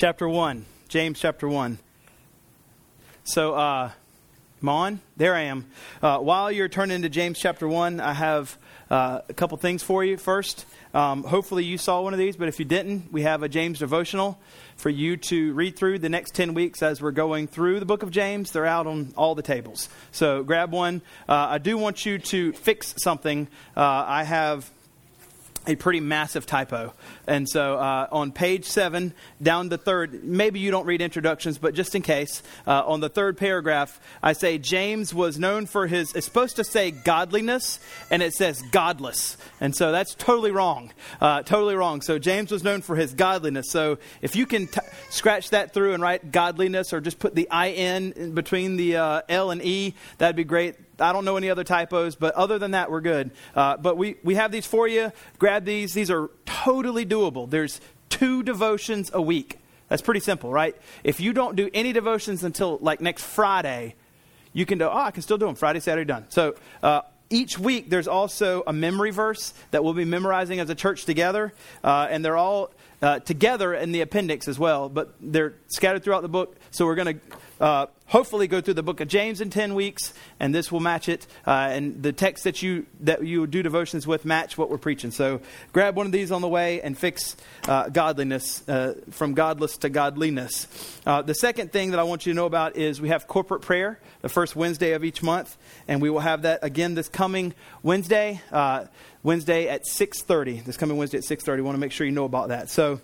chapter 1. James chapter 1. So, uh, I'm. There I am. Uh, while you're turning to James chapter 1, I have uh, a couple things for you. First, um, hopefully you saw one of these, but if you didn't, we have a James devotional for you to read through the next 10 weeks as we're going through the book of James. They're out on all the tables. So grab one. Uh, I do want you to fix something. Uh, I have a pretty massive typo. And so uh, on page seven, down the third, maybe you don't read introductions, but just in case, uh, on the third paragraph, I say James was known for his, it's supposed to say godliness, and it says godless. And so that's totally wrong. Uh, totally wrong. So James was known for his godliness. So if you can t- scratch that through and write godliness or just put the IN in between the uh, L and E, that'd be great I don't know any other typos, but other than that, we're good. Uh, but we, we have these for you. Grab these. These are totally doable. There's two devotions a week. That's pretty simple, right? If you don't do any devotions until like next Friday, you can do, oh, I can still do them Friday, Saturday, done. So uh, each week there's also a memory verse that we'll be memorizing as a church together, uh, and they're all uh, together in the appendix as well, but they're scattered throughout the book. So we're going to uh, hopefully go through the book of James in 10 weeks, and this will match it. Uh, and the text that you, that you do devotions with match what we're preaching. So grab one of these on the way and fix uh, godliness uh, from godless to godliness. Uh, the second thing that I want you to know about is we have corporate prayer the first Wednesday of each month, and we will have that again this coming Wednesday. Uh, Wednesday at 6:30. This coming Wednesday at 6:30. I want to make sure you know about that. So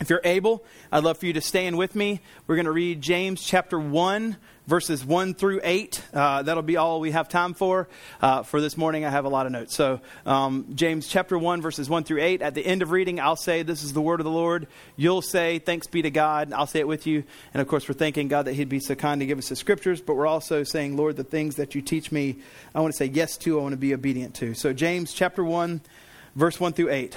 if you're able, I'd love for you to stand with me. We're going to read James chapter 1, verses 1 through 8. Uh, that'll be all we have time for. Uh, for this morning, I have a lot of notes. So, um, James chapter 1, verses 1 through 8. At the end of reading, I'll say, This is the word of the Lord. You'll say, Thanks be to God. I'll say it with you. And of course, we're thanking God that He'd be so kind to give us the scriptures, but we're also saying, Lord, the things that you teach me, I want to say yes to, I want to be obedient to. So, James chapter 1, verse 1 through 8.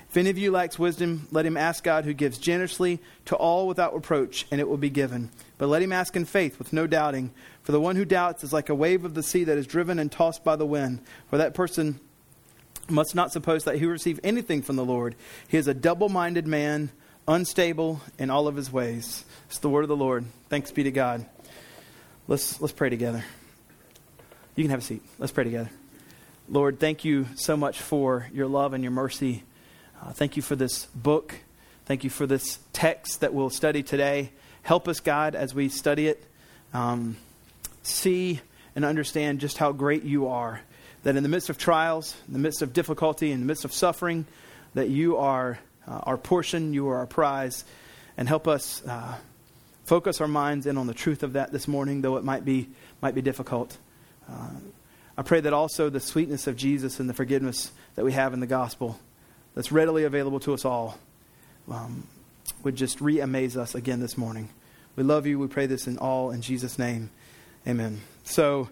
If any of you lacks wisdom, let him ask God, who gives generously to all without reproach, and it will be given. But let him ask in faith, with no doubting. For the one who doubts is like a wave of the sea that is driven and tossed by the wind. For that person must not suppose that he will receive anything from the Lord. He is a double minded man, unstable in all of his ways. It's the word of the Lord. Thanks be to God. Let's, let's pray together. You can have a seat. Let's pray together. Lord, thank you so much for your love and your mercy. Uh, thank you for this book. Thank you for this text that we'll study today. Help us, God, as we study it, um, see and understand just how great you are. That in the midst of trials, in the midst of difficulty, in the midst of suffering, that you are uh, our portion, you are our prize. And help us uh, focus our minds in on the truth of that this morning, though it might be, might be difficult. Uh, I pray that also the sweetness of Jesus and the forgiveness that we have in the gospel that's readily available to us all um, would just re amaze us again this morning. We love you. We pray this in all in Jesus' name. Amen. So,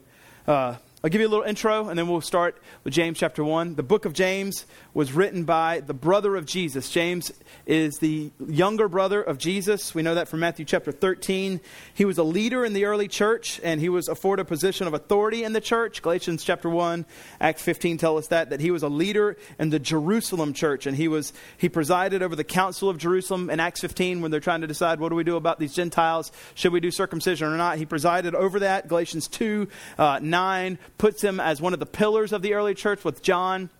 uh, I'll give you a little intro and then we'll start with James chapter 1. The book of James was written by the brother of Jesus. James is the younger brother of Jesus. We know that from Matthew chapter 13. He was a leader in the early church and he was afforded a position of authority in the church. Galatians chapter 1, Acts 15 tell us that that he was a leader in the Jerusalem church and he was he presided over the council of Jerusalem in Acts 15 when they're trying to decide what do we do about these Gentiles? Should we do circumcision or not? He presided over that. Galatians 2, uh, 9 puts him as one of the pillars of the early church with John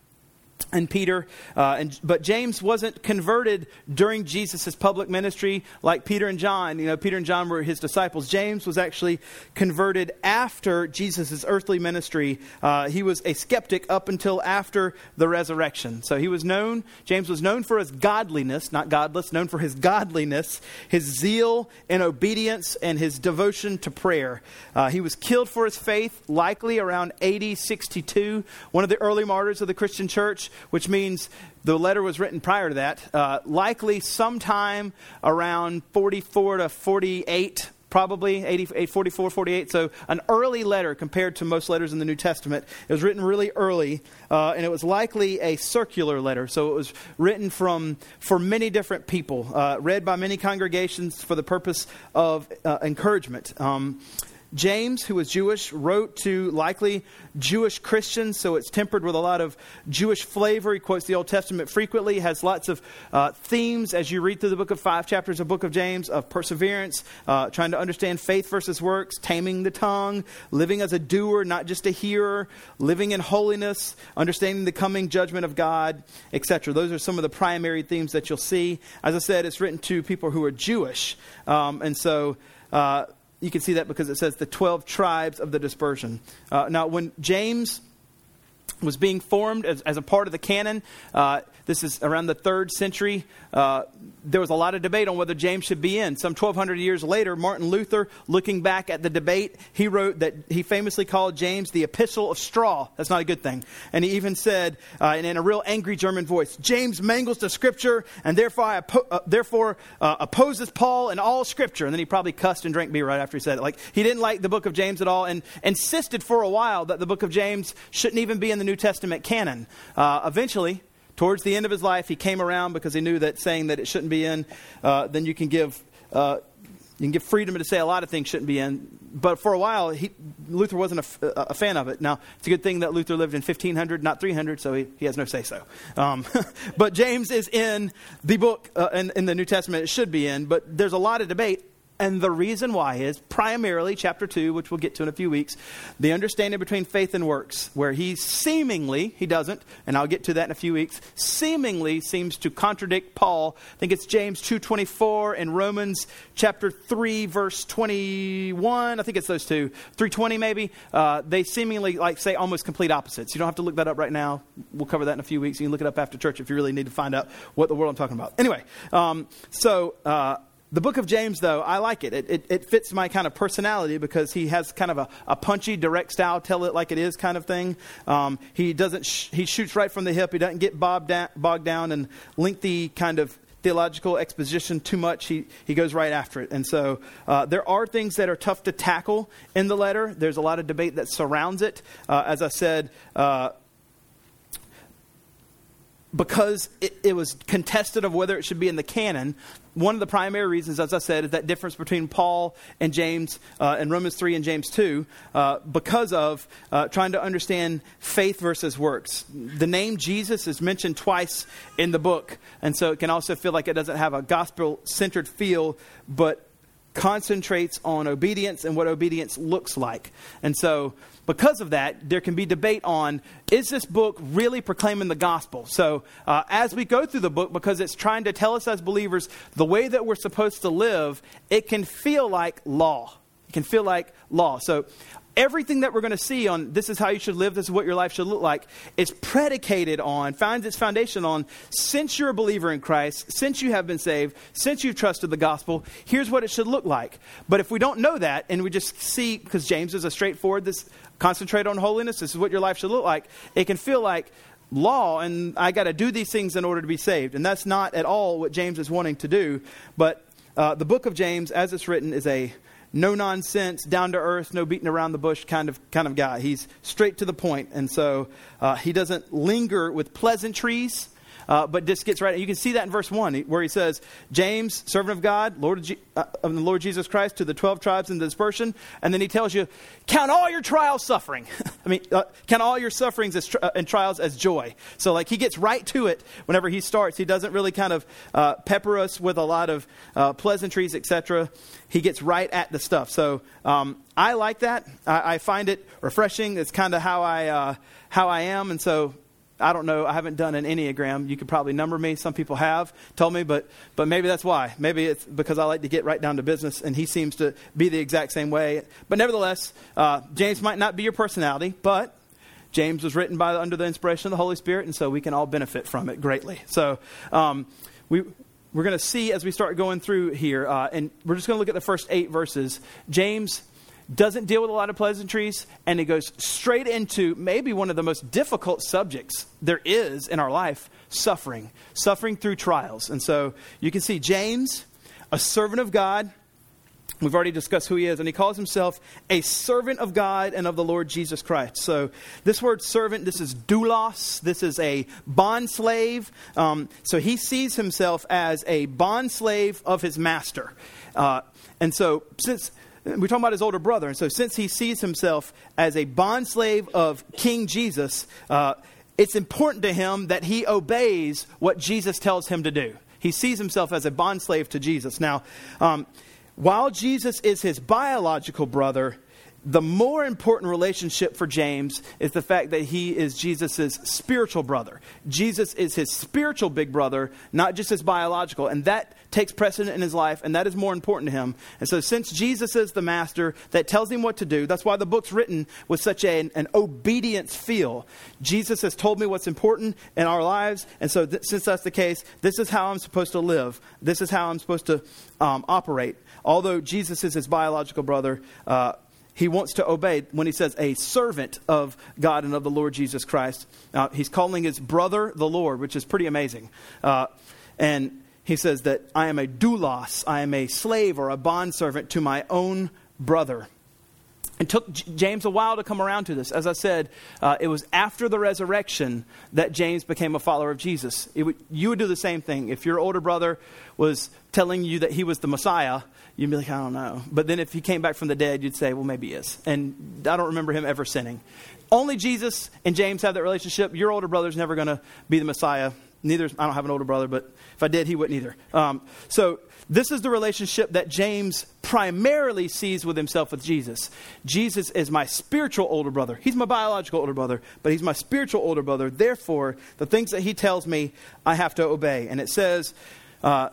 and Peter. Uh, and, but James wasn't converted during Jesus' public ministry like Peter and John. You know, Peter and John were his disciples. James was actually converted after Jesus' earthly ministry. Uh, he was a skeptic up until after the resurrection. So he was known, James was known for his godliness, not godless, known for his godliness, his zeal and obedience, and his devotion to prayer. Uh, he was killed for his faith, likely around AD 62, one of the early martyrs of the Christian church which means the letter was written prior to that, uh, likely sometime around 44 to 48 probably 80, 44, 48. So an early letter compared to most letters in the New Testament. It was written really early, uh, and it was likely a circular letter. So it was written from for many different people, uh, read by many congregations for the purpose of uh, encouragement. Um, James, who was Jewish, wrote to likely Jewish Christians, so it's tempered with a lot of Jewish flavor. He quotes the Old Testament frequently, has lots of uh, themes as you read through the book of five chapters of book of James of perseverance, uh, trying to understand faith versus works, taming the tongue, living as a doer, not just a hearer, living in holiness, understanding the coming judgment of God, etc. Those are some of the primary themes that you'll see. As I said, it's written to people who are Jewish, um, and so. Uh, you can see that because it says the 12 tribes of the dispersion. Uh, now, when James was being formed as, as a part of the canon, uh, this is around the third century. Uh, there was a lot of debate on whether James should be in. Some 1,200 years later, Martin Luther, looking back at the debate, he wrote that he famously called James the epistle of straw. That's not a good thing. And he even said, uh, in, in, a real angry German voice, James mangles the scripture and therefore, oppo- uh, therefore uh, opposes Paul and all scripture. And then he probably cussed and drank beer right after he said it. Like, he didn't like the book of James at all and insisted for a while that the book of James shouldn't even be in the New Testament canon. Uh, eventually, Towards the end of his life, he came around because he knew that saying that it shouldn't be in, uh, then you can give. Uh, you can give freedom to say a lot of things shouldn't be in, but for a while, he, Luther wasn't a, a, fan of it. Now, it's a good thing that Luther lived in 1500, not 300, so he, he has no say so. Um, but James is in the book, uh, in, in the New Testament, it should be in, but there's a lot of debate and the reason why is primarily chapter 2, which we'll get to in a few weeks, the understanding between faith and works, where he seemingly, he doesn't, and I'll get to that in a few weeks, seemingly seems to contradict Paul. I think it's James 2.24 and Romans chapter 3, verse 21. I think it's those two. 320 maybe. Uh, they seemingly like say almost complete opposites. You don't have to look that up right now. We'll cover that in a few weeks. You can look it up after church if you really need to find out what the world I'm talking about. Anyway, um, so... Uh, the book of James, though, I like it. It, it. it, fits my kind of personality because he has kind of a, a punchy, direct style, tell it like it is kind of thing. Um, he doesn't. Sh- he shoots right from the hip. He doesn't get bogged down, bogged down in lengthy kind of theological exposition too much. He he goes right after it. And so uh, there are things that are tough to tackle in the letter. There's a lot of debate that surrounds it. Uh, as I said. Uh, because it, it, was contested of whether it should be in the canon. One of the primary reasons, as I said, is that difference between Paul and James uh, and Romans 3 and James 2 uh, because of uh, trying to understand faith versus works. The name Jesus is mentioned twice in the book, and so it can also feel like it doesn't have a gospel centered feel, but concentrates on obedience and what obedience looks like. And so because of that, there can be debate on is this book really proclaiming the gospel? So, uh, as we go through the book, because it's trying to tell us as believers the way that we're supposed to live, it can feel like law. It can feel like law. So, everything that we're going to see on this is how you should live, this is what your life should look like, is predicated on, finds its foundation on, since you're a believer in Christ, since you have been saved, since you've trusted the gospel, here's what it should look like. But if we don't know that and we just see, because James is a straightforward, this concentrate on holiness, this is what your life should look like, it can feel like law and I got to do these things in order to be saved. And that's not at all what James is wanting to do. But uh, the book of James, as it's written, is a no nonsense, down to earth, no beating around the bush kind of kind of guy. He's straight to the point, and so uh, he doesn't linger with pleasantries uh, but just gets right. You can see that in verse 1 where he says, James, servant of God, Lord of, G- uh, of the Lord Jesus Christ, to the 12 tribes in the dispersion. And then he tells you, count all your trials suffering. I mean, uh, count all your sufferings as uh, and trials as joy. So, like, he gets right to it whenever he starts. He doesn't really kind of uh, pepper us with a lot of uh, pleasantries, etc. He gets right at the stuff. So, um, I like that. I, I, find it refreshing. It's kind of how I, how I am. And so, I don't know. I haven't done an Enneagram. You could probably number me. Some people have told me, but, but maybe that's why. Maybe it's because I like to get right down to business, and he seems to be the exact same way. But nevertheless, uh, James might not be your personality, but James was written by under the inspiration of the Holy Spirit, and so we can all benefit from it greatly. So um, we, we're going to see as we start going through here, uh, and we're just going to look at the first eight verses. James doesn't deal with a lot of pleasantries, and it goes straight into maybe one of the most difficult subjects there is in our life suffering, suffering through trials. And so you can see James, a servant of God, We've already discussed who he is, and he calls himself a servant of God and of the Lord Jesus Christ. So, this word servant, this is doulos, this is a bond slave. Um, so, he sees himself as a bond slave of his master. Uh, and so, since we're talking about his older brother, and so since he sees himself as a bond slave of King Jesus, uh, it's important to him that he obeys what Jesus tells him to do. He sees himself as a bond slave to Jesus. Now, um, while Jesus is his biological brother, the more important relationship for James is the fact that he is Jesus' spiritual brother. Jesus is his spiritual big brother, not just his biological. And that takes precedent in his life, and that is more important to him. And so, since Jesus is the master that tells him what to do, that's why the book's written with such a, an obedience feel. Jesus has told me what's important in our lives, and so th- since that's the case, this is how I'm supposed to live. This is how I'm supposed to um, operate. Although Jesus is his biological brother, uh, he wants to obey when he says a servant of God and of the Lord Jesus Christ. Uh, he's calling his brother the Lord, which is pretty amazing. Uh, and he says that I am a doulos, I am a slave or a bondservant to my own brother. It took James a while to come around to this. As I said, uh, it was after the resurrection that James became a follower of Jesus. You would do the same thing. If your older brother was telling you that he was the Messiah, you'd be like, I don't know. But then if he came back from the dead, you'd say, well, maybe he is. And I don't remember him ever sinning. Only Jesus and James have that relationship. Your older brother's never going to be the Messiah. Neither, I don't have an older brother, but if I did, he wouldn't either. Um, so this is the relationship that James primarily sees with himself with Jesus. Jesus is my spiritual older brother. He's my biological older brother, but he's my spiritual older brother. Therefore, the things that he tells me, I have to obey. And it says, uh,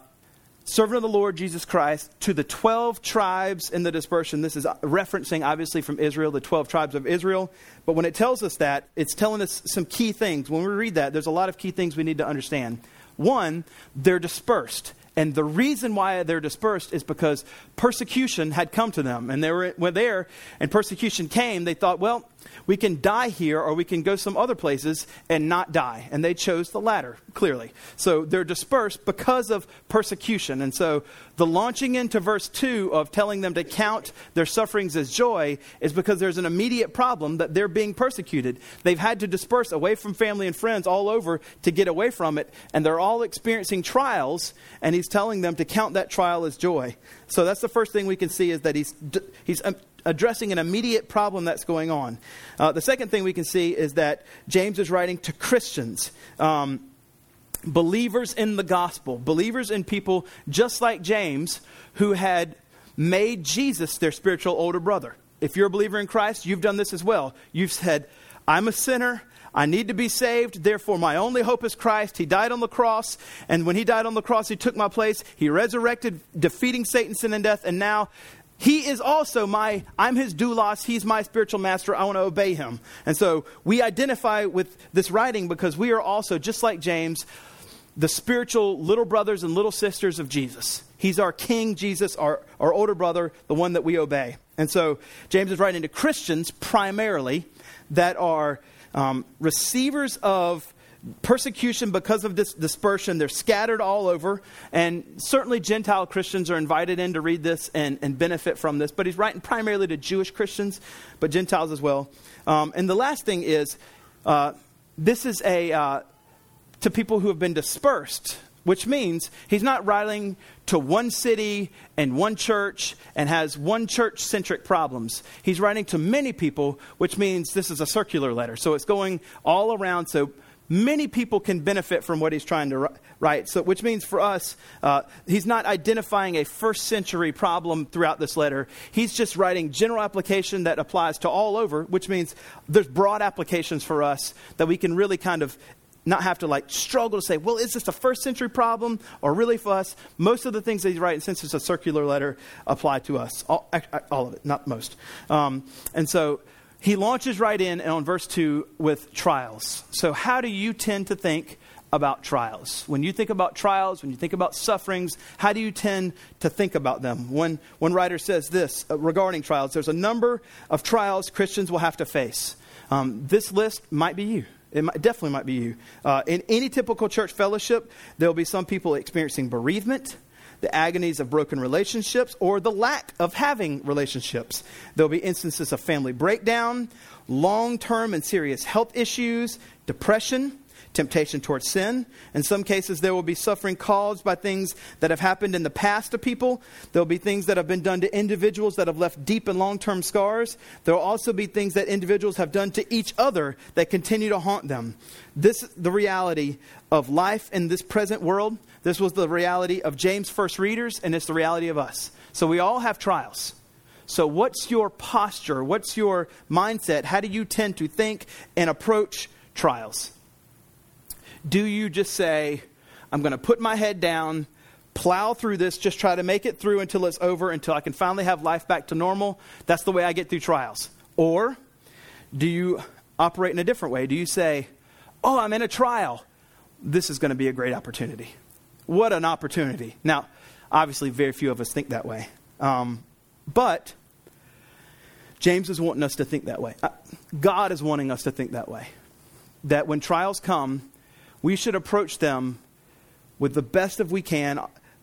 servant of the Lord Jesus Christ, to the 12 tribes in the dispersion. This is referencing, obviously, from Israel, the 12 tribes of Israel. But when it tells us that, it's telling us some key things. When we read that, there's a lot of key things we need to understand. One, they're dispersed. And the reason why they're dispersed is because persecution had come to them. And they were, were there, and persecution came. They thought, well, we can die here or we can go some other places and not die. And they chose the latter, clearly. So they're dispersed because of persecution. And so the launching into verse 2 of telling them to count their sufferings as joy is because there's an immediate problem that they're being persecuted. They've had to disperse away from family and friends all over to get away from it. And they're all experiencing trials. And he's telling them to count that trial as joy. So that's the first thing we can see is that he's, he's um, addressing an immediate problem that's going on. Uh, the second thing we can see is that James is writing to Christians. Um, believers in the gospel, believers in people just like James who had made Jesus their spiritual older brother. If you're a believer in Christ, you've done this as well. You've said, I'm a sinner. I need to be saved. Therefore, my only hope is Christ. He died on the cross. And when he died on the cross, he took my place. He resurrected, defeating Satan, sin, and death. And now he is also my, I'm his doulos, he's my spiritual master, I want to obey him. And so we identify with this writing because we are also, just like James, the spiritual little brothers and little sisters of Jesus. He's our King Jesus, our, our older brother, the one that we obey. And so James is writing to Christians primarily that are um, receivers of persecution because of this dispersion. They're scattered all over. And certainly Gentile Christians are invited in to read this and, and benefit from this. But he's writing primarily to Jewish Christians, but Gentiles as well. Um, and the last thing is uh, this is a uh, to people who have been dispersed. Which means he's not writing to one city and one church and has one church centric problems. He's writing to many people, which means this is a circular letter. So it's going all around. So many people can benefit from what he's trying to write. So, which means for us, uh, he's not identifying a first century problem throughout this letter. He's just writing general application that applies to all over, which means there's broad applications for us that we can really kind of not have to like struggle to say, well, is this a first century problem or really for us? Most of the things that he's writing, since it's a circular letter, apply to us. All, all of it, not most. Um, and so he launches right in on verse 2 with trials. So, how do you tend to think about trials? When you think about trials, when you think about sufferings, how do you tend to think about them? One, one writer says this uh, regarding trials there's a number of trials Christians will have to face. Um, this list might be you. It might, definitely might be you. Uh, in any typical church fellowship, there will be some people experiencing bereavement. the agonies of broken relationships, or the lack of having relationships. There'll be instances of family breakdown, long term and serious health issues, depression, temptation towards sin. In some cases, there will be suffering caused by things that have happened in the past to people. There will be things that have been done to individuals that have left deep and long term scars. There will also be things that individuals have done to each other that continue to haunt them. This is the reality of life in this present world. This was the reality of James' first readers, and it's the reality of us. So we all have trials. So, what's your posture? What's your mindset? How do you tend to think and approach trials? Do you just say, I'm going to put my head down, plow through this, just try to make it through until it's over, until I can finally have life back to normal? That's the way I get through trials. Or do you operate in a different way? Do you say, Oh, I'm in a trial. This is going to be a great opportunity. What an opportunity. Now, obviously, very few of us think that way. Um, but James is wanting us to think that way. Uh, God is wanting us to think that way. That when trials come, we should approach them with the best of we can,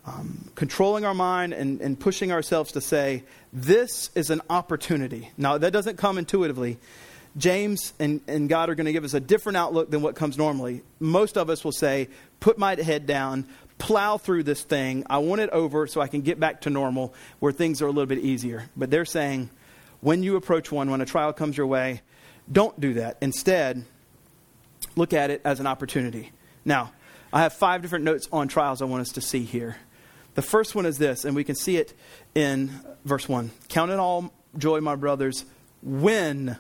um, controlling our mind and, and pushing ourselves to say, this is an opportunity. Now, that doesn't come intuitively. James and, and God are going to give us a different outlook than what comes normally. Most of us will say, put my head down, plow through this thing. I want it over so I can get back to normal where things are a little bit easier. But they're saying, when you approach one, when a trial comes your way, don't do that. Instead, look at it as an opportunity. Now, I have five different notes on trials I want us to see here. The first one is this, and we can see it in verse 1. Count it all joy, my brothers, when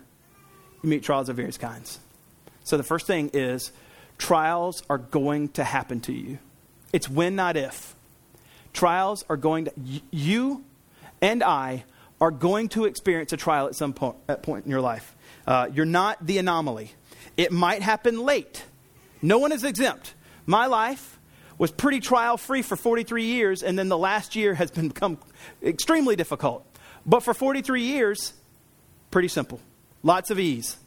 you meet trials of various kinds. So the first thing is trials are going to happen to you. It's when, not if. Trials are going to, you and I are going to experience a trial at some point, at point in your life. Uh, you're not the anomaly. It might happen late. No one is exempt. My life was pretty trial free for 43 years, and then the last year has become extremely difficult. But for 43 years, pretty simple. Lots of ease.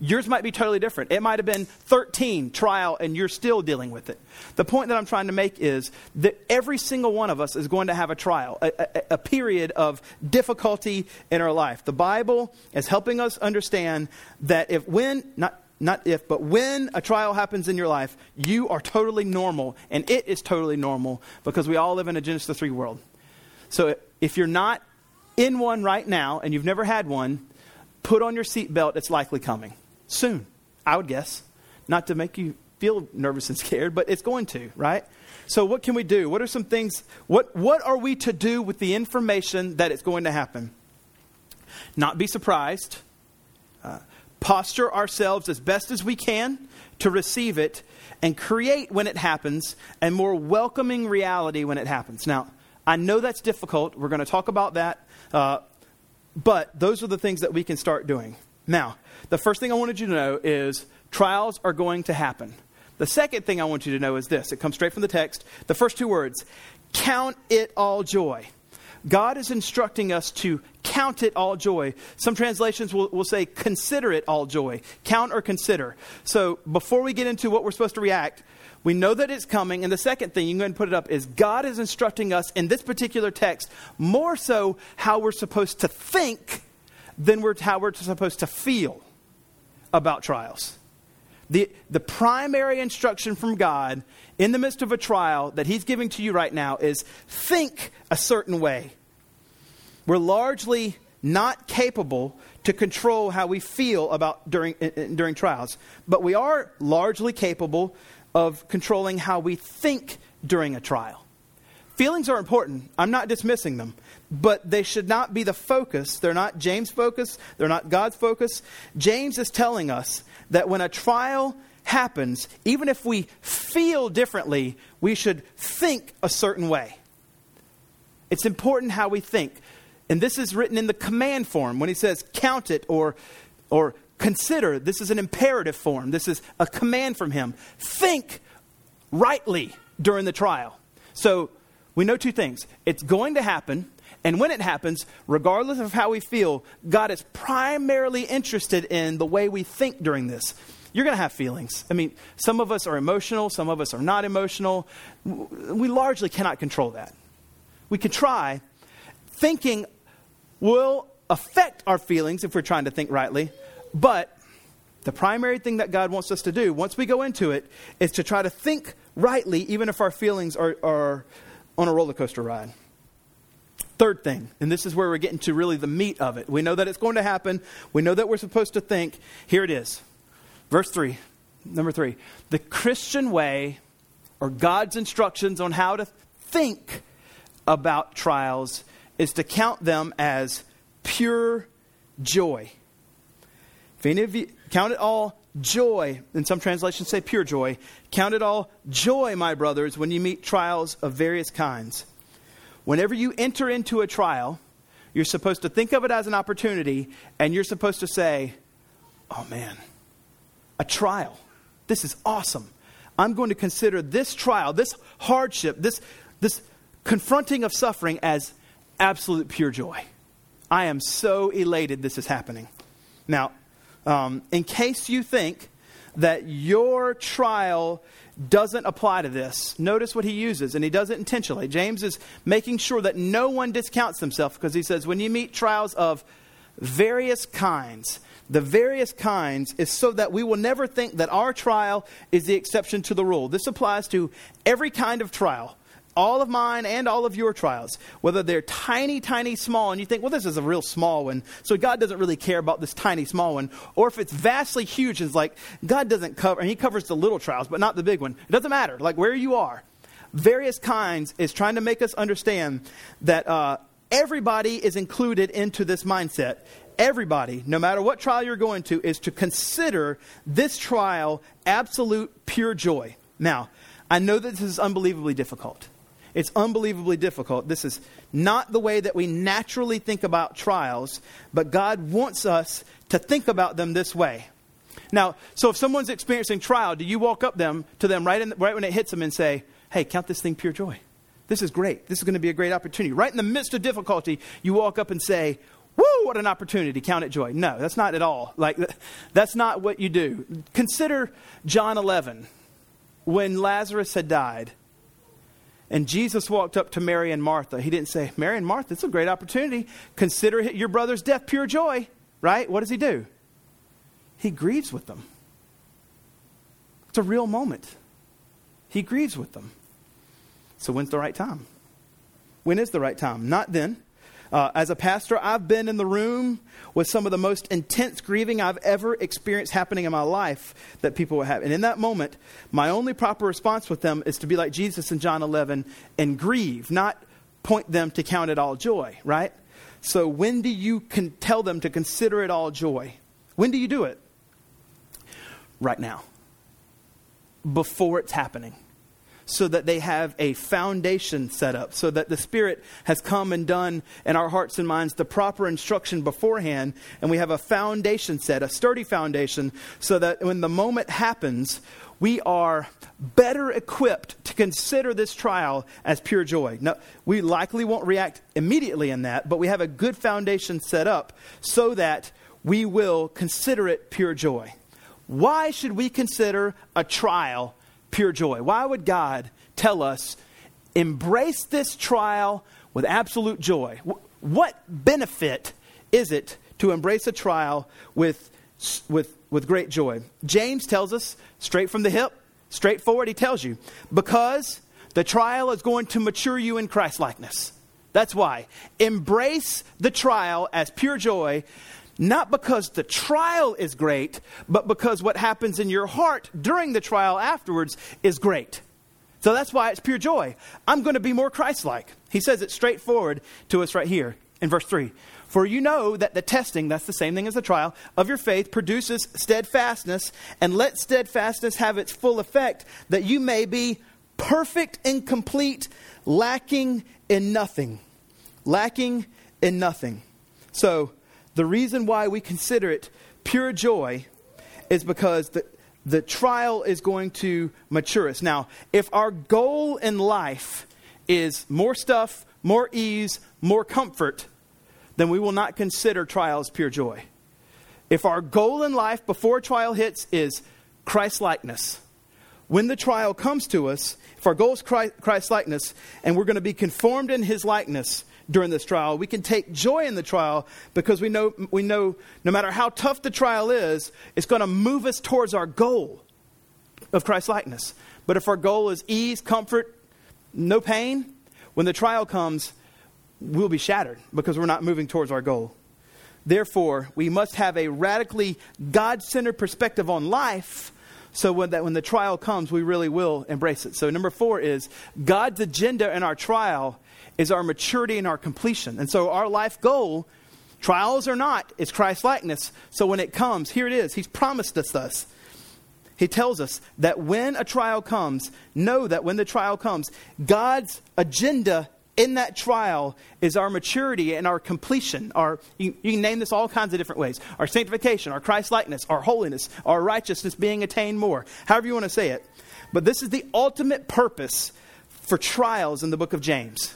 Yours might be totally different. It might have been 13 trial and you're still dealing with it. The point that I'm trying to make is that every single one of us is going to have a trial, a, a, a period of difficulty in our life. The Bible is helping us understand that if when, not, not if, but when a trial happens in your life, you are totally normal and it is totally normal because we all live in a Genesis 3 world. So if you're not in one right now and you've never had one, put on your seatbelt, it's likely coming soon, I would guess. Not to make you feel nervous and scared, but it's going to, right? So what can we do? What are some things what what are we to do with the information that it's going to happen? Not be surprised. Uh, posture ourselves as best as we can to receive it and create when it happens a more welcoming reality when it happens. Now, I know that's difficult. We're going to talk about that. Uh, but those are the things that we can start doing. Now, the first thing I wanted you to know is trials are going to happen. The second thing I want you to know is this it comes straight from the text. The first two words count it all joy. God is instructing us to count it all joy. Some translations will, will say consider it all joy. Count or consider. So before we get into what we're supposed to react, we know that it's coming. And the second thing, you can go and put it up, is God is instructing us in this particular text more so how we're supposed to think than we're, how we're supposed to feel about trials. The, the primary instruction from God in the midst of a trial that He's giving to you right now is think a certain way. We're largely not capable to control how we feel about during, during trials, but we are largely capable of controlling how we think during a trial. Feelings are important. I'm not dismissing them but they should not be the focus. They're not James' focus, they're not God's focus. James is telling us that when a trial happens, even if we feel differently, we should think a certain way. It's important how we think. And this is written in the command form when he says count it or, or consider. This is an imperative form. This is a command from him. Think rightly during the trial. So we know two things it's going to happen, and when it happens, regardless of how we feel, God is primarily interested in the way we think during this. You're going to have feelings. I mean, some of us are emotional, some of us are not emotional. We largely cannot control that. we can try, thinking will affect our feelings if we're trying to think rightly, but the primary thing that God wants us to do once we go into it is to try to think rightly, even if our feelings are, are on a roller coaster ride. Third thing, and this is where we're getting to really the meat of it. We know that it's going to happen. We know that we're supposed to think. Here it is. Verse 3, number 3. The Christian way, or God's instructions on how to think about trials, is to count them as pure joy. If any of you count it all joy, and some translations say pure joy, count it all joy, my brothers, when you meet trials of various kinds Whenever you enter into a trial, you're supposed to think of it as an opportunity and you're supposed to say, oh man, a trial. This is awesome. I'm going to consider this trial, this hardship, this, this confronting of suffering as absolute pure joy. I am so elated this is happening. Now, um, in case you think that your trial doesn't apply to this. Notice what he uses, and he does it intentionally. James is making sure that no one discounts himself because he says, when you meet trials of various kinds, the various kinds is so that we will never think that our trial is the exception to the rule. This applies to every kind of trial all of mine and all of your trials, whether they're tiny, tiny, small, and you think, well, this is a real small one, so God doesn't really care about this tiny, small one, or if it's vastly huge, it's like God doesn't cover, and He covers the little trials, but not the big one. It doesn't matter, like where you are. Various kinds is trying to make us understand that uh, everybody is included into this mindset. Everybody, no matter what trial you're going to, is to consider this trial absolute pure joy. Now, I know that this is unbelievably difficult. It's unbelievably difficult. This is not the way that we naturally think about trials, but God wants us to think about them this way. Now, so if someone's experiencing trial, do you walk up them to them right, in, right when it hits them and say, "Hey, count this thing pure joy. This is great. This is going to be a great opportunity." Right in the midst of difficulty, you walk up and say, "Woo, what an opportunity. Count it joy." No, that's not at all. Like that's not what you do. Consider John 11 when Lazarus had died and Jesus walked up to Mary and Martha. He didn't say, Mary and Martha, it's a great opportunity. Consider your brother's death pure joy, right? What does he do? He grieves with them. It's a real moment. He grieves with them. So, when's the right time? When is the right time? Not then. Uh, as a pastor, I've been in the room with some of the most intense grieving I've ever experienced happening in my life that people will have. And in that moment, my only proper response with them is to be like Jesus in John 11 and grieve, not point them to count it all joy, right? So when do you can tell them to consider it all joy? When do you do it? Right now. Before it's happening so that they have a foundation set up, so that the Spirit has come and done in our hearts and minds the proper instruction beforehand, and we have a foundation set, a sturdy foundation, so that when the moment happens, we are better equipped to consider this trial as pure joy. Now, we likely won't react immediately in that, but we have a good foundation set up so that we will consider it pure joy. Why should we consider a trial pure joy? Why would God tell us, embrace this trial with absolute joy? What benefit is it to embrace a trial with, with, with great joy? James tells us, straight from the hip, straightforward, he tells you, because the trial is going to mature you in Christ likeness. That's why. Embrace the trial as pure joy not because the trial is great, but because what happens in your heart during the trial afterwards is great. So that's why it's pure joy. I'm going to be more Christ like. He says it straightforward to us right here in verse 3. For you know that the testing, that's the same thing as the trial, of your faith produces steadfastness, and let steadfastness have its full effect, that you may be perfect and complete, lacking in nothing. Lacking in nothing. So, the reason why we consider it pure joy is because the, the trial is going to mature us. Now, if our goal in life is more stuff, more ease, more comfort, then we will not consider trials pure joy. If our goal in life before trial hits is Christ likeness, when the trial comes to us, if our goal is Christ likeness and we're going to be conformed in his likeness during this trial, we can take joy in the trial because we know, we know no matter how tough the trial is, it's going to move us towards our goal of Christ likeness. But if our goal is ease, comfort, no pain, when the trial comes, we'll be shattered because we're not moving towards our goal. Therefore, we must have a radically God centered perspective on life so when, that when the trial comes, we really will embrace it. So, number four is God's agenda in our trial is our maturity and our completion. And so, our life goal, trials or not, is Christ likeness. So, when it comes, here it is. He's promised us this. He tells us that when a trial comes, know that when the trial comes, God's agenda in that trial is our maturity and our completion. Our, you, you, can name this all kinds of different ways our sanctification, our Christ likeness, our holiness, our righteousness being attained more, however you want to say it. But this is the ultimate purpose for trials in the book of James.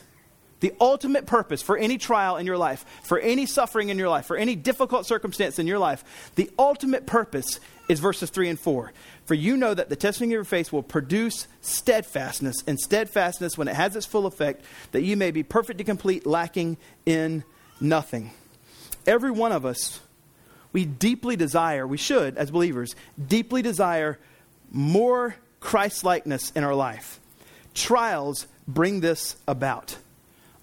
The ultimate purpose for any trial in your life, for any suffering in your life, for any difficult circumstance in your life, the ultimate purpose is verses 3 and 4. For you know that the testing of your faith will produce steadfastness, and steadfastness, when it has its full effect, that you may be perfect and complete, lacking in nothing. Every one of us, we deeply desire, we should, as believers, deeply desire more Christ likeness in our life. Trials bring this about.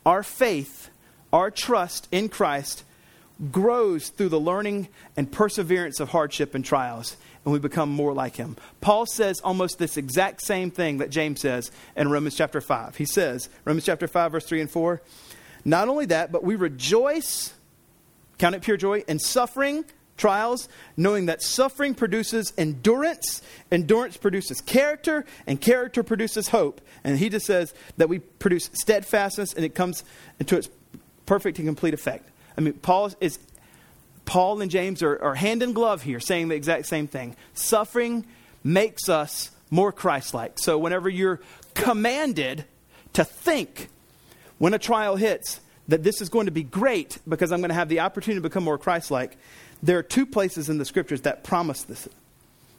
Our faith, our trust in Christ grows through the learning and perseverance of hardship and trials, and we become more like him. Paul says almost this exact same thing that James says in Romans chapter 5. He says, Romans chapter 5, verse 3 and 4, not only that, but we rejoice, count it pure joy, in suffering, trials, knowing that suffering produces endurance, endurance produces character, and character produces hope. And he just says that we produce steadfastness, and it comes into its perfect and complete effect. I mean, Paul is Paul and James are, are hand in glove here, saying the exact same thing. Suffering makes us more Christ-like. So whenever you're commanded to think when a trial hits that this is going to be great because I'm going to have the opportunity to become more Christ-like, there are two places in the scriptures that promise this.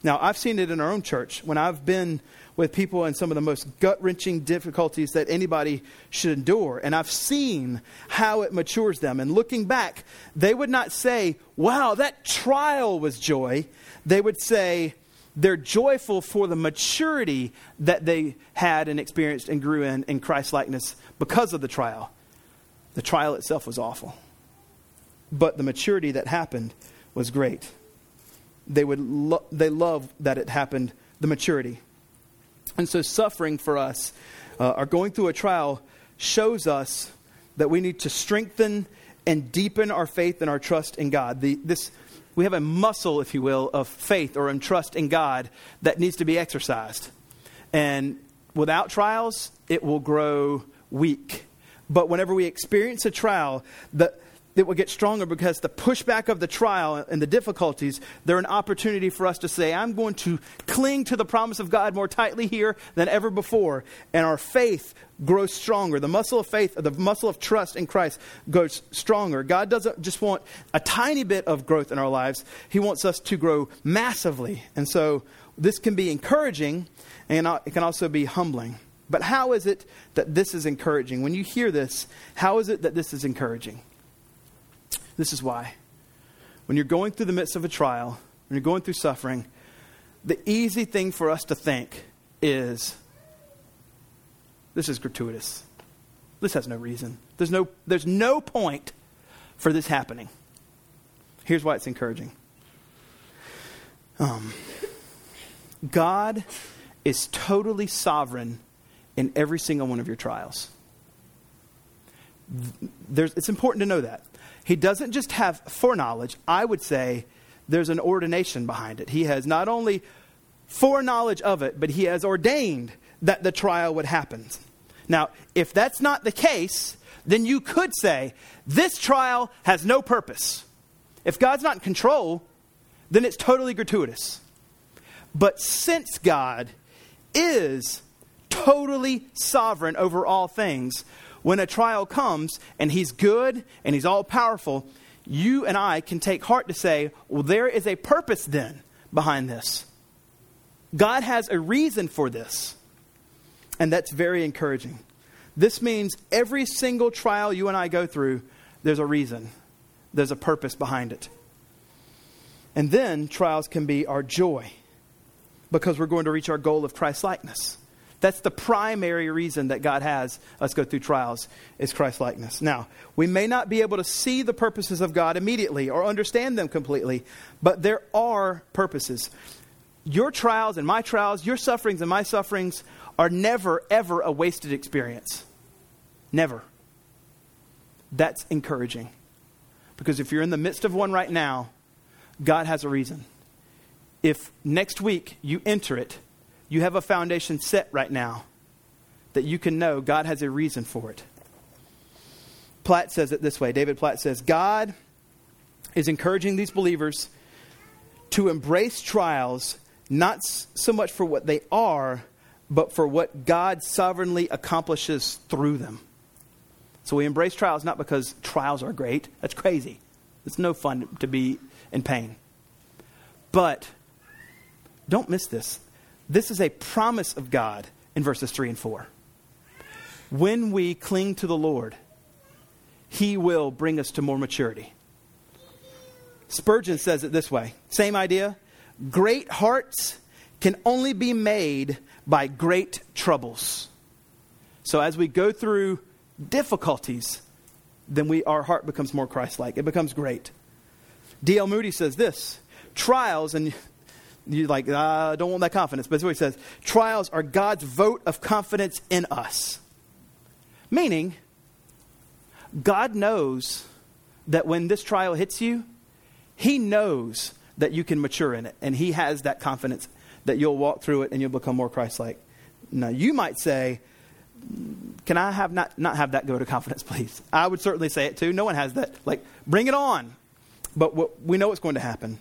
Now, I've seen it in our own church when I've been with people in some of the most gut wrenching difficulties that anybody should endure. And I've seen how it matures them. And looking back, they would not say, wow, that trial was joy. They would say, they're joyful for the maturity that they had and experienced and grew in in Christ likeness because of the trial. The trial itself was awful, but the maturity that happened was great. They would lo- they love that it happened, the maturity. And so, suffering for us, uh, or going through a trial, shows us that we need to strengthen and deepen our faith and our trust in God. The, this, we have a muscle, if you will, of faith or in trust in God that needs to be exercised. And without trials, it will grow weak. But whenever we experience a trial, the, that will get stronger because the pushback of the trial and the difficulties, they're an opportunity for us to say, I'm going to cling to the promise of God more tightly here than ever before. And our faith grows stronger. The muscle of faith, the muscle of trust in Christ goes stronger. God doesn't just want a tiny bit of growth in our lives, He wants us to grow massively. And so this can be encouraging and it can also be humbling. But how is it that this is encouraging? When you hear this, how is it that this is encouraging? This is why. When you're going through the midst of a trial, when you're going through suffering, the easy thing for us to think is this is gratuitous. This has no reason. There's no, there's no point for this happening. Here's why it's encouraging um, God is totally sovereign in every single one of your trials. There's, it's important to know that. He doesn't just have foreknowledge, I would say there's an ordination behind it. He has not only foreknowledge of it, but he has ordained that the trial would happen. Now, if that's not the case, then you could say this trial has no purpose. If God's not in control, then it's totally gratuitous. But since God is totally sovereign over all things, when a trial comes and he's good and he's all powerful, you and I can take heart to say, well, there is a purpose then behind this. God has a reason for this, and that's very encouraging. This means every single trial you and I go through, there's a reason, there's a purpose behind it. And then trials can be our joy because we're going to reach our goal of Christ likeness. That's the primary reason that God has us go through trials is Christ likeness. Now, we may not be able to see the purposes of God immediately or understand them completely, but there are purposes. Your trials and my trials, your sufferings and my sufferings are never, ever a wasted experience. Never. That's encouraging. Because if you're in the midst of one right now, God has a reason. If next week you enter it, you have a foundation set right now that you can know God has a reason for it. Platt says it this way David Platt says, God is encouraging these believers to embrace trials not so much for what they are, but for what God sovereignly accomplishes through them. So we embrace trials not because trials are great. That's crazy. It's no fun to be in pain. But don't miss this. This is a promise of God in verses 3 and 4. When we cling to the Lord, He will bring us to more maturity. Spurgeon says it this way same idea. Great hearts can only be made by great troubles. So as we go through difficulties, then we, our heart becomes more Christ like. It becomes great. D.L. Moody says this trials, and you're like, I uh, don't want that confidence. But what he says. Trials are God's vote of confidence in us. Meaning, God knows that when this trial hits you, He knows that you can mature in it. And He has that confidence that you'll walk through it and you'll become more Christ like. Now, you might say, Can I have not, not have that go to confidence, please? I would certainly say it too. No one has that. Like, bring it on. But what, we know what's going to happen.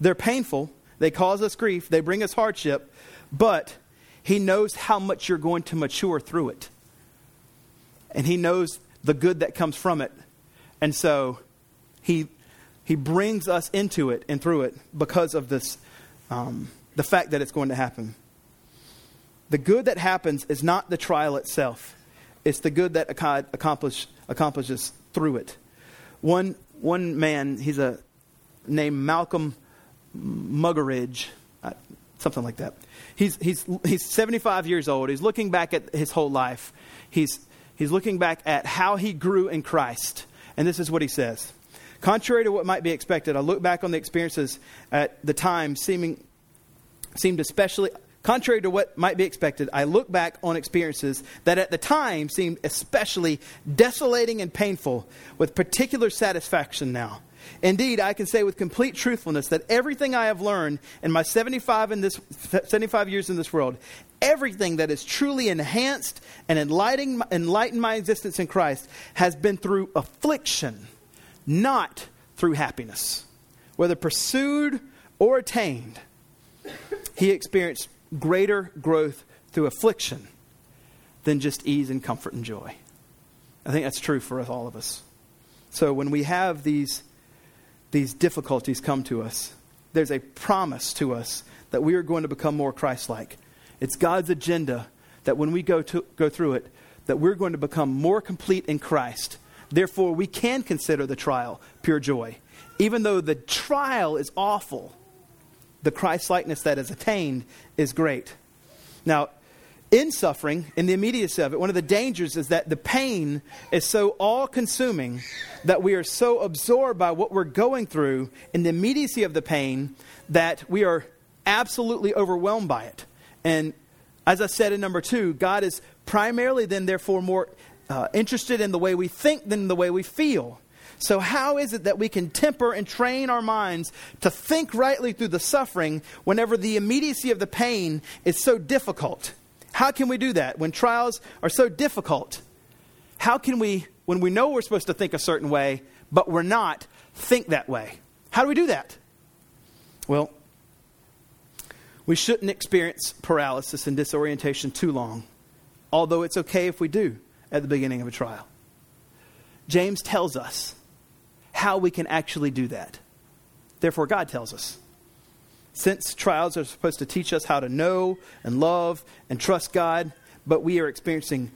They're painful, they cause us grief, they bring us hardship, but He knows how much you're going to mature through it. And He knows the good that comes from it. And so He, he brings us into it and through it because of this, um, the fact that it's going to happen. The good that happens is not the trial itself, it's the good that accomplish, accomplishes through it. One, one man, he's a named Malcolm Muggeridge, uh, something like that. He's, he's, he's 75 years old. He's looking back at his whole life. He's, he's looking back at how he grew in Christ. And this is what he says Contrary to what might be expected, I look back on the experiences at the time seeming, seemed especially. Contrary to what might be expected, I look back on experiences that at the time seemed especially desolating and painful with particular satisfaction now. Indeed, I can say with complete truthfulness that everything I have learned in my 75, in this, 75 years in this world, everything that has truly enhanced and enlightened, enlightened my existence in Christ has been through affliction, not through happiness. Whether pursued or attained, he experienced greater growth through affliction than just ease and comfort and joy. I think that's true for us, all of us. So when we have these these difficulties come to us, there's a promise to us that we are going to become more Christ like. It's God's agenda that when we go, to, go through it, that we're going to become more complete in Christ. Therefore, we can consider the trial pure joy. Even though the trial is awful, the Christ likeness that is attained is great. Now, in suffering, in the immediacy of it, one of the dangers is that the pain is so all consuming that we are so absorbed by what we're going through in the immediacy of the pain that we are absolutely overwhelmed by it. And as I said in number two, God is primarily then, therefore, more uh, interested in the way we think than the way we feel. So, how is it that we can temper and train our minds to think rightly through the suffering whenever the immediacy of the pain is so difficult? How can we do that when trials are so difficult? How can we, when we know we're supposed to think a certain way, but we're not, think that way? How do we do that? Well, we shouldn't experience paralysis and disorientation too long, although it's okay if we do at the beginning of a trial. James tells us how we can actually do that. Therefore, God tells us. Since trials are supposed to teach us how to know and love and trust God, but we are experiencing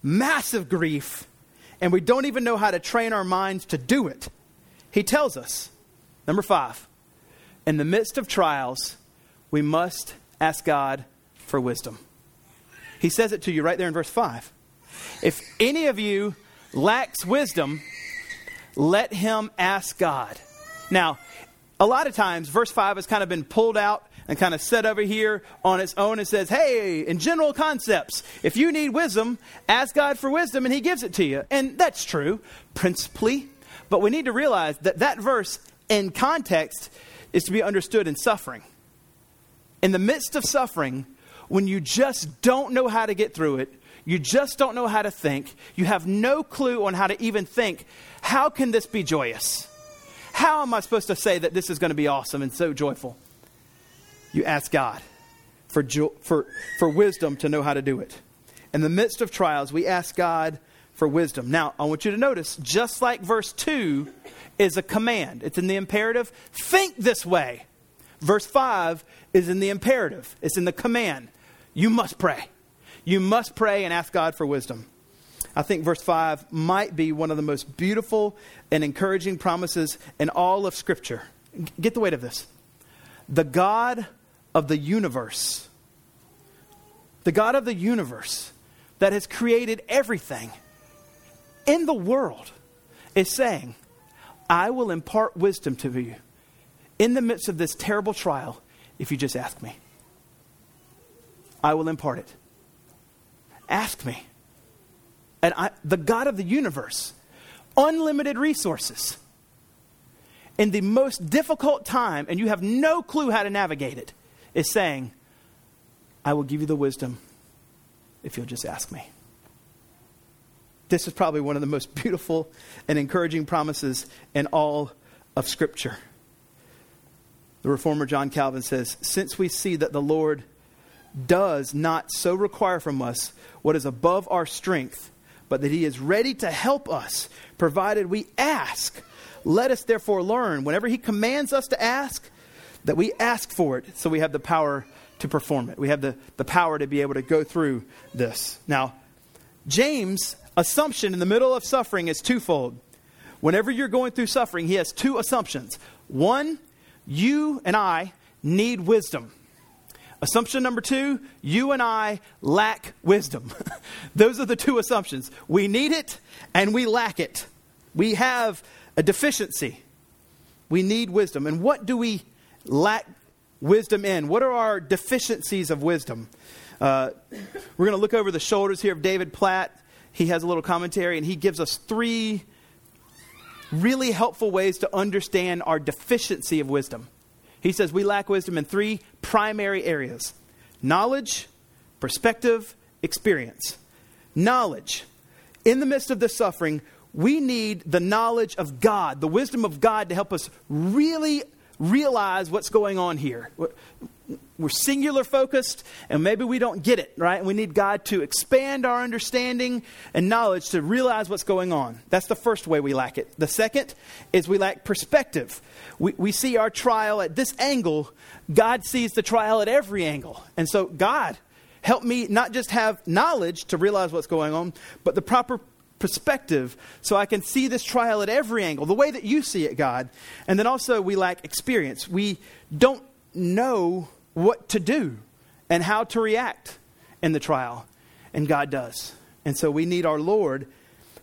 massive grief and we don't even know how to train our minds to do it. He tells us, number five, in the midst of trials, we must ask God for wisdom. He says it to you right there in verse 5. If any of you lacks wisdom, let him ask God. Now, a lot of times, verse 5 has kind of been pulled out and kind of set over here on its own and says, hey, in general concepts, if you need wisdom, ask God for wisdom and he gives it to you. And that's true, principally. But we need to realize that that verse in context is to be understood in suffering. In the midst of suffering, when you just don't know how to get through it, you just don't know how to think, you have no clue on how to even think, how can this be joyous? How am I supposed to say that this is going to be awesome and so joyful? You ask God for, jo- for, for wisdom to know how to do it. In the midst of trials, we ask God for wisdom. Now, I want you to notice, just like verse 2 is a command, it's in the imperative think this way. Verse 5 is in the imperative, it's in the command. You must pray. You must pray and ask God for wisdom. I think verse 5 might be one of the most beautiful and encouraging promises in all of Scripture. Get the weight of this. The God of the universe, the God of the universe that has created everything in the world, is saying, I will impart wisdom to you in the midst of this terrible trial if you just ask me. I will impart it. Ask me. And I, the God of the universe, unlimited resources, in the most difficult time, and you have no clue how to navigate it, is saying, I will give you the wisdom if you'll just ask me. This is probably one of the most beautiful and encouraging promises in all of Scripture. The reformer John Calvin says, Since we see that the Lord does not so require from us what is above our strength, but that he is ready to help us, provided we ask. Let us therefore learn, whenever he commands us to ask, that we ask for it so we have the power to perform it. We have the, the power to be able to go through this. Now, James' assumption in the middle of suffering is twofold. Whenever you're going through suffering, he has two assumptions. One, you and I need wisdom. Assumption number two, you and I lack wisdom. Those are the two assumptions. We need it and we lack it. We have a deficiency. We need wisdom. And what do we lack wisdom in? What are our deficiencies of wisdom? Uh, we're going to look over the shoulders here of David Platt. He has a little commentary and he gives us three really helpful ways to understand our deficiency of wisdom. He says we lack wisdom in three primary areas knowledge, perspective, experience. Knowledge. In the midst of this suffering, we need the knowledge of God, the wisdom of God to help us really realize what's going on here. We're singular focused, and maybe we don't get it, right? We need God to expand our understanding and knowledge to realize what's going on. That's the first way we lack it. The second is we lack perspective. We, we see our trial at this angle, God sees the trial at every angle. And so, God, help me not just have knowledge to realize what's going on, but the proper perspective so I can see this trial at every angle, the way that you see it, God. And then also, we lack experience. We don't know what to do and how to react in the trial, and God does. And so, we need our Lord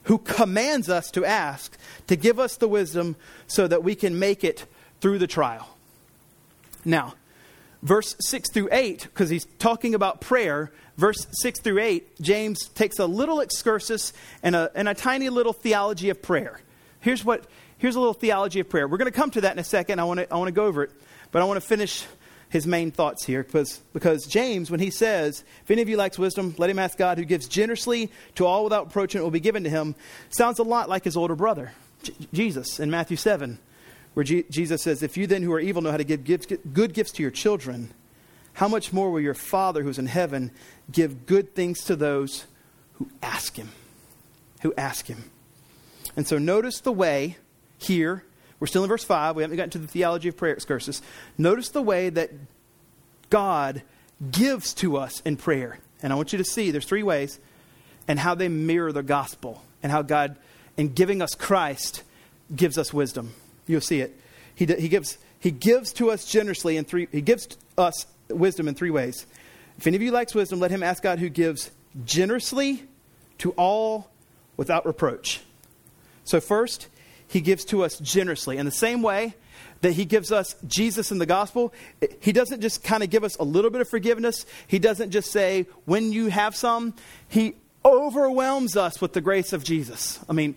who commands us to ask to give us the wisdom so that we can make it through the trial. Now, verse 6 through 8, because he's talking about prayer, verse 6 through 8, James takes a little excursus and a, and a tiny little theology of prayer. Here's, what, here's a little theology of prayer. We're going to come to that in a second. I want to I want to go over it, but I want to finish his main thoughts here because, because James, when he says, If any of you lacks wisdom, let him ask God, who gives generously to all without reproach, and it will be given to him, sounds a lot like his older brother, J- Jesus, in Matthew 7, where G- Jesus says, If you then who are evil know how to give gifts, good gifts to your children, how much more will your Father who's in heaven give good things to those who ask him? Who ask him. And so notice the way here we're still in verse 5. We haven't gotten to the theology of prayer excursus. Notice the way that God gives to us in prayer. And I want you to see there's three ways and how they mirror the gospel and how God, in giving us Christ, gives us wisdom. You'll see it. He, he, gives, he gives to us generously in three, he gives us wisdom in three ways. If any of you likes wisdom, let him ask God who gives generously to all without reproach. So, first, he gives to us generously. In the same way that he gives us Jesus in the gospel, he doesn't just kind of give us a little bit of forgiveness. He doesn't just say, when you have some, he overwhelms us with the grace of Jesus. I mean,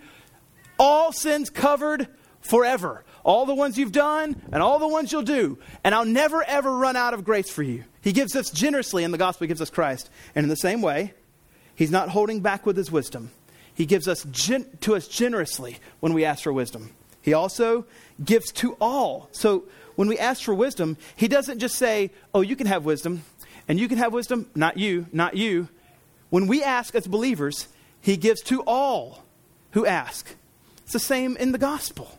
all sins covered forever. All the ones you've done and all the ones you'll do. And I'll never, ever run out of grace for you. He gives us generously in the gospel, gives us Christ. And in the same way, he's not holding back with his wisdom. He gives us gen- to us generously when we ask for wisdom. He also gives to all. So when we ask for wisdom, he doesn't just say, Oh, you can have wisdom, and you can have wisdom, not you, not you. When we ask as believers, he gives to all who ask. It's the same in the gospel.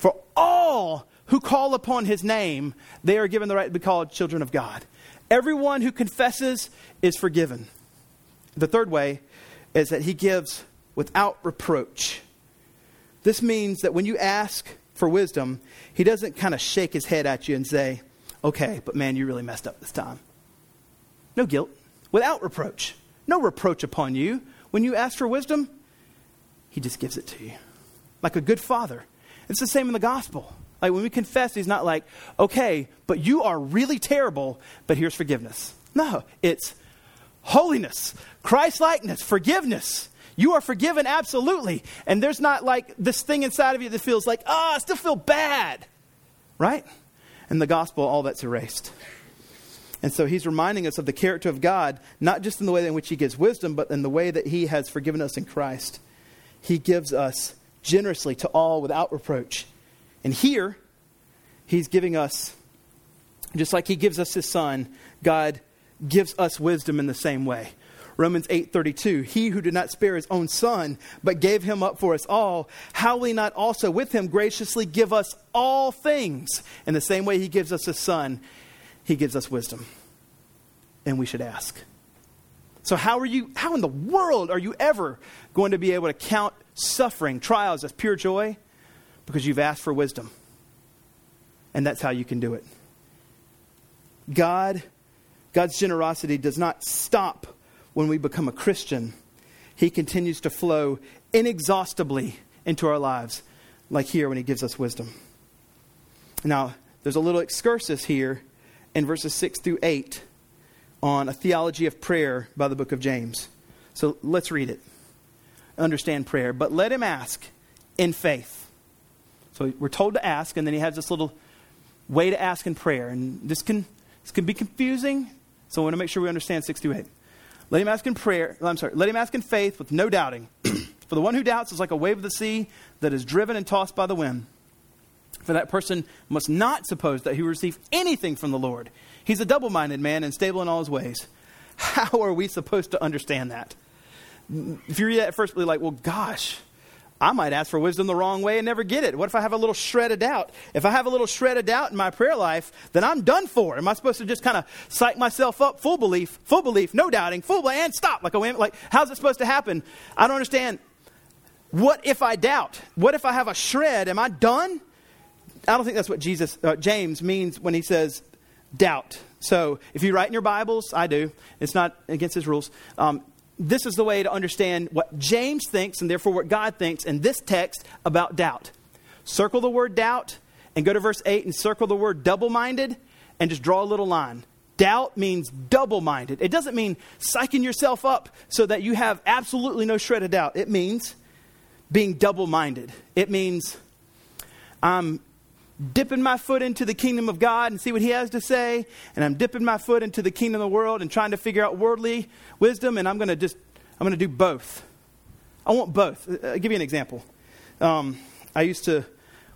For all who call upon his name, they are given the right to be called children of God. Everyone who confesses is forgiven. The third way is that he gives without reproach. This means that when you ask for wisdom, he doesn't kind of shake his head at you and say, okay, but man, you really messed up this time. No guilt, without reproach. No reproach upon you. When you ask for wisdom, he just gives it to you. Like a good father it's the same in the gospel. Like when we confess, he's not like, okay, but you are really terrible, but here's forgiveness. No, it's holiness, Christ likeness, forgiveness. You are forgiven absolutely. And there's not like this thing inside of you that feels like, ah, oh, I still feel bad. Right? In the gospel, all that's erased. And so he's reminding us of the character of God, not just in the way in which he gives wisdom, but in the way that he has forgiven us in Christ. He gives us generously to all without reproach. And here, he's giving us, just like he gives us his son, God gives us wisdom in the same way. Romans 8:32 He who did not spare his own son but gave him up for us all how will he not also with him graciously give us all things in the same way he gives us his son he gives us wisdom and we should ask so how are you how in the world are you ever going to be able to count suffering, trials as pure joy? Because you've asked for wisdom. And that's how you can do it. God, God's generosity does not stop when we become a Christian. He continues to flow inexhaustibly into our lives, like here when He gives us wisdom. Now, there's a little excursus here in verses 6 through 8 on a theology of prayer by the book of James. So let's read it understand prayer, but let him ask in faith. So we're told to ask, and then he has this little way to ask in prayer. And this can, this can be confusing, so I want to make sure we understand 6 through 8. Let him ask in prayer, I'm sorry, let him ask in faith with no doubting. For the one who doubts is like a wave of the sea that is driven and tossed by the wind. For that person must not suppose that he will receive anything from the Lord. He's a double minded man and stable in all his ways. How are we supposed to understand that? If you read that at first, be like, well, gosh, I might ask for wisdom the wrong way and never get it. What if I have a little shred of doubt? If I have a little shred of doubt in my prayer life, then I'm done for. Am I supposed to just kind of psych myself up? Full belief, full belief, no doubting, full belief, and stop. Like like, how's it supposed to happen? I don't understand. What if I doubt? What if I have a shred? Am I done? I don't think that's what Jesus, uh, James means when he says doubt. So if you write in your Bibles, I do. It's not against his rules. Um, this is the way to understand what James thinks and therefore what God thinks in this text about doubt. Circle the word doubt and go to verse 8 and circle the word double minded and just draw a little line. Doubt means double minded. It doesn't mean psyching yourself up so that you have absolutely no shred of doubt. It means being double minded. It means I'm dipping my foot into the kingdom of God and see what he has to say, and I'm dipping my foot into the kingdom of the world and trying to figure out worldly wisdom, and I'm going to just, I'm going to do both. I want both. Uh, I'll give you an example. Um, I used to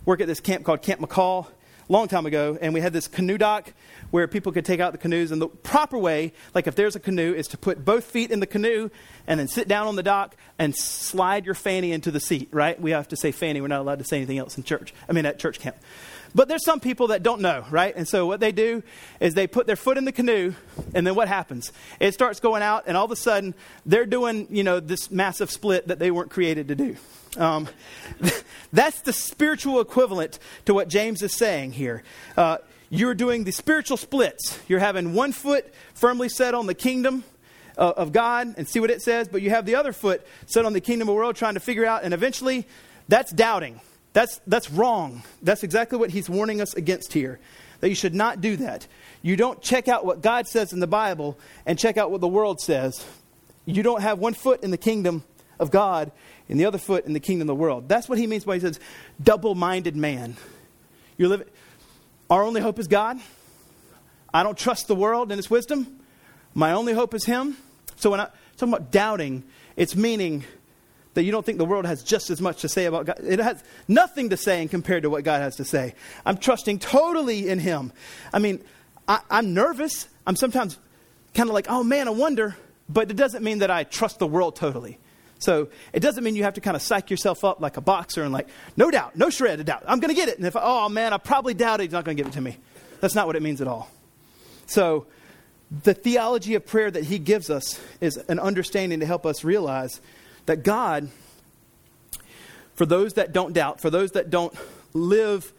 work at this camp called Camp McCall. a long time ago, and we had this canoe dock where people could take out the canoes. And the proper way, like if there's a canoe, is to put both feet in the canoe and then sit down on the dock and slide your fanny into the seat, right? We have to say fanny. We're not allowed to say anything else in church. I mean, at church camp. But there's some people that don't know, right? And so what they do is they put their foot in the canoe, and then what happens? It starts going out, and all of a sudden they're doing, you know, this massive split that they weren't created to do. Um, that's the spiritual equivalent to what James is saying here. Uh, you're doing the spiritual splits. You're having one foot firmly set on the kingdom uh, of God and see what it says, but you have the other foot set on the kingdom of the world trying to figure out, and eventually that's doubting. That's, that's wrong. That's exactly what he's warning us against here. That you should not do that. You don't check out what God says in the Bible and check out what the world says. You don't have one foot in the kingdom of God and the other foot in the kingdom of the world. That's what he means by he says double minded man. You're living, our only hope is God. I don't trust the world and its wisdom. My only hope is Him. So when I talk about doubting, it's meaning that you don't think the world has just as much to say about God. It has nothing to say in compared to what God has to say. I'm trusting totally in Him. I mean, I, am nervous. I'm sometimes kind of like, oh man, I wonder. But it doesn't mean that I trust the world totally. So it doesn't mean you have to kind of psych yourself up like a boxer and like, no doubt, no shred of doubt. I'm going to get it. And if, oh man, I probably doubt it, he's not going to give it to me. That's not what it means at all. So the theology of prayer that he gives us is an understanding to help us realize that God, for those that don't doubt, for those that don't live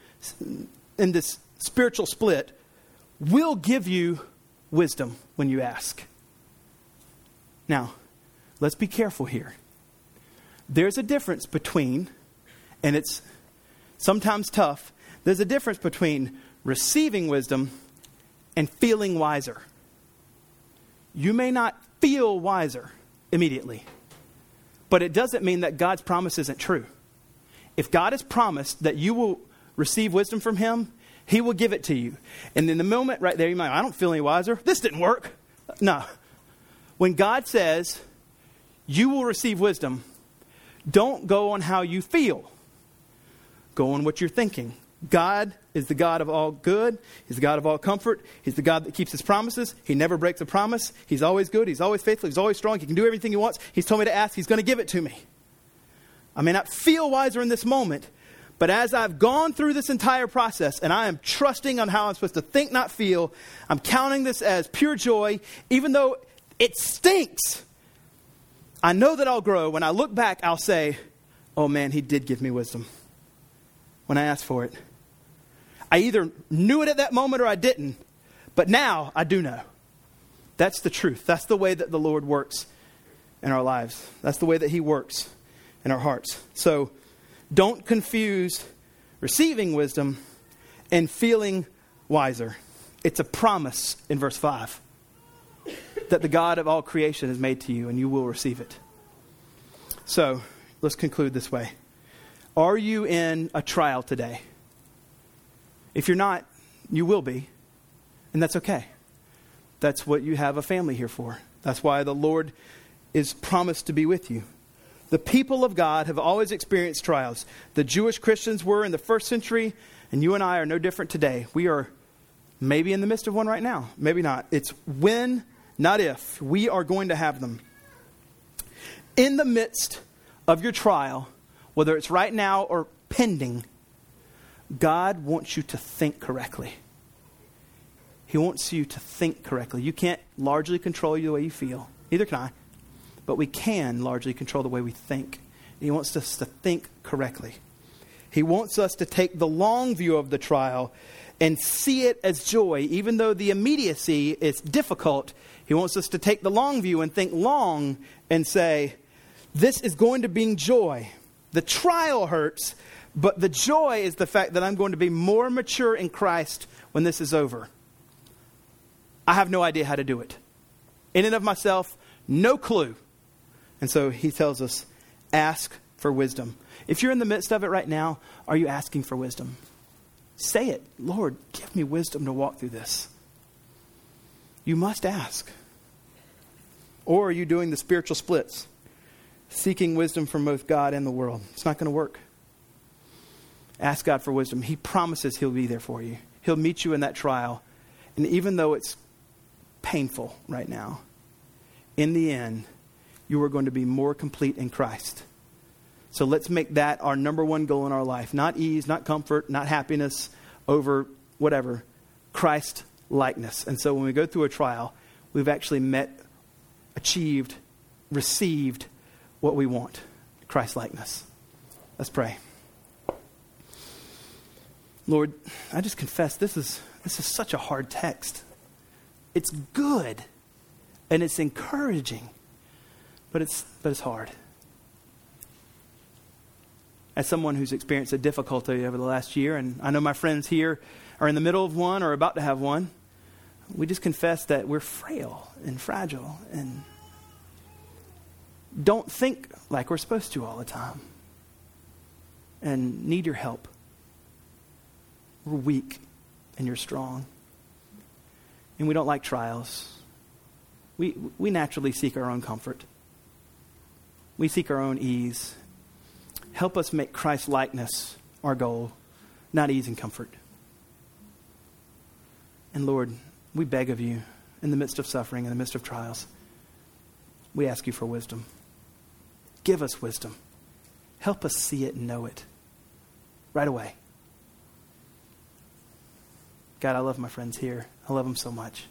in this spiritual split, will give you wisdom when you ask. Now, let's be careful here. There's a difference between, and it's sometimes tough, there's a difference between receiving wisdom and feeling wiser. You may not feel wiser immediately. But it doesn't mean that God's promise isn't true. If God has promised that you will receive wisdom from Him, He will give it to you. And in the moment right there, you might, I don't feel any wiser. This didn't work. No. When God says, you will receive wisdom, don't go on how you feel, go on what you're thinking. God is the God of all good. He's the God of all comfort. He's the God that keeps his promises. He never breaks a promise. He's always good. He's always faithful. He's always strong. He can do everything he wants. He's told me to ask. He's going to give it to me. I may not feel wiser in this moment, but as I've gone through this entire process and I am trusting on how I'm supposed to think, not feel, I'm counting this as pure joy, even though it stinks. I know that I'll grow. When I look back, I'll say, oh man, he did give me wisdom when I asked for it. I either knew it at that moment or I didn't, but now I do know. That's the truth. That's the way that the Lord works in our lives. That's the way that He works in our hearts. So don't confuse receiving wisdom and feeling wiser. It's a promise in verse 5 that the God of all creation has made to you, and you will receive it. So let's conclude this way Are you in a trial today? If you're not, you will be. And that's okay. That's what you have a family here for. That's why the Lord is promised to be with you. The people of God have always experienced trials. The Jewish Christians were in the first century, and you and I are no different today. We are maybe in the midst of one right now, maybe not. It's when, not if, we are going to have them. In the midst of your trial, whether it's right now or pending, God wants you to think correctly. He wants you to think correctly. You can't largely control the way you feel. Neither can I. But we can largely control the way we think. He wants us to think correctly. He wants us to take the long view of the trial and see it as joy, even though the immediacy is difficult. He wants us to take the long view and think long and say, This is going to bring joy. The trial hurts, but the joy is the fact that I'm going to be more mature in Christ when this is over. I have no idea how to do it. In and of myself, no clue. And so he tells us ask for wisdom. If you're in the midst of it right now, are you asking for wisdom? Say it Lord, give me wisdom to walk through this. You must ask. Or are you doing the spiritual splits, seeking wisdom from both God and the world? It's not going to work. Ask God for wisdom. He promises He'll be there for you, He'll meet you in that trial. And even though it's painful right now, in the end, you are going to be more complete in Christ. So let's make that our number one goal in our life. Not ease, not comfort, not happiness over whatever. Christ likeness. And so when we go through a trial, we've actually met, achieved, received what we want Christ likeness. Let's pray. Lord, I just confess this is, this is such a hard text. It's good and it's encouraging, but it's, but it's hard. As someone who's experienced a difficulty over the last year, and I know my friends here are in the middle of one or about to have one, we just confess that we're frail and fragile and don't think like we're supposed to all the time and need your help. We're weak and you're strong. And we don't like trials. We, we naturally seek our own comfort. We seek our own ease. Help us make Christ likeness our goal, not ease and comfort. And Lord, we beg of you in the midst of suffering, in the midst of trials, we ask you for wisdom. Give us wisdom. Help us see it and know it right away. God, I love my friends here. I love them so much.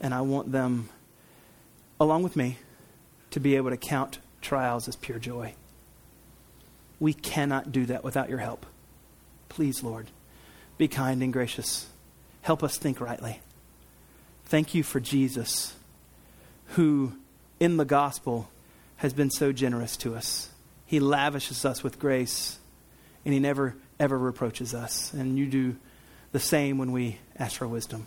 And I want them, along with me, to be able to count trials as pure joy. We cannot do that without your help. Please, Lord, be kind and gracious. Help us think rightly. Thank you for Jesus, who in the gospel has been so generous to us. He lavishes us with grace, and He never, ever reproaches us. And you do the same when we ask for wisdom.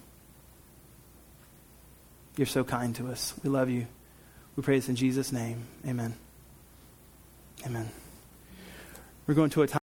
You're so kind to us. We love you. We pray this in Jesus' name. Amen. Amen. We're going to a time.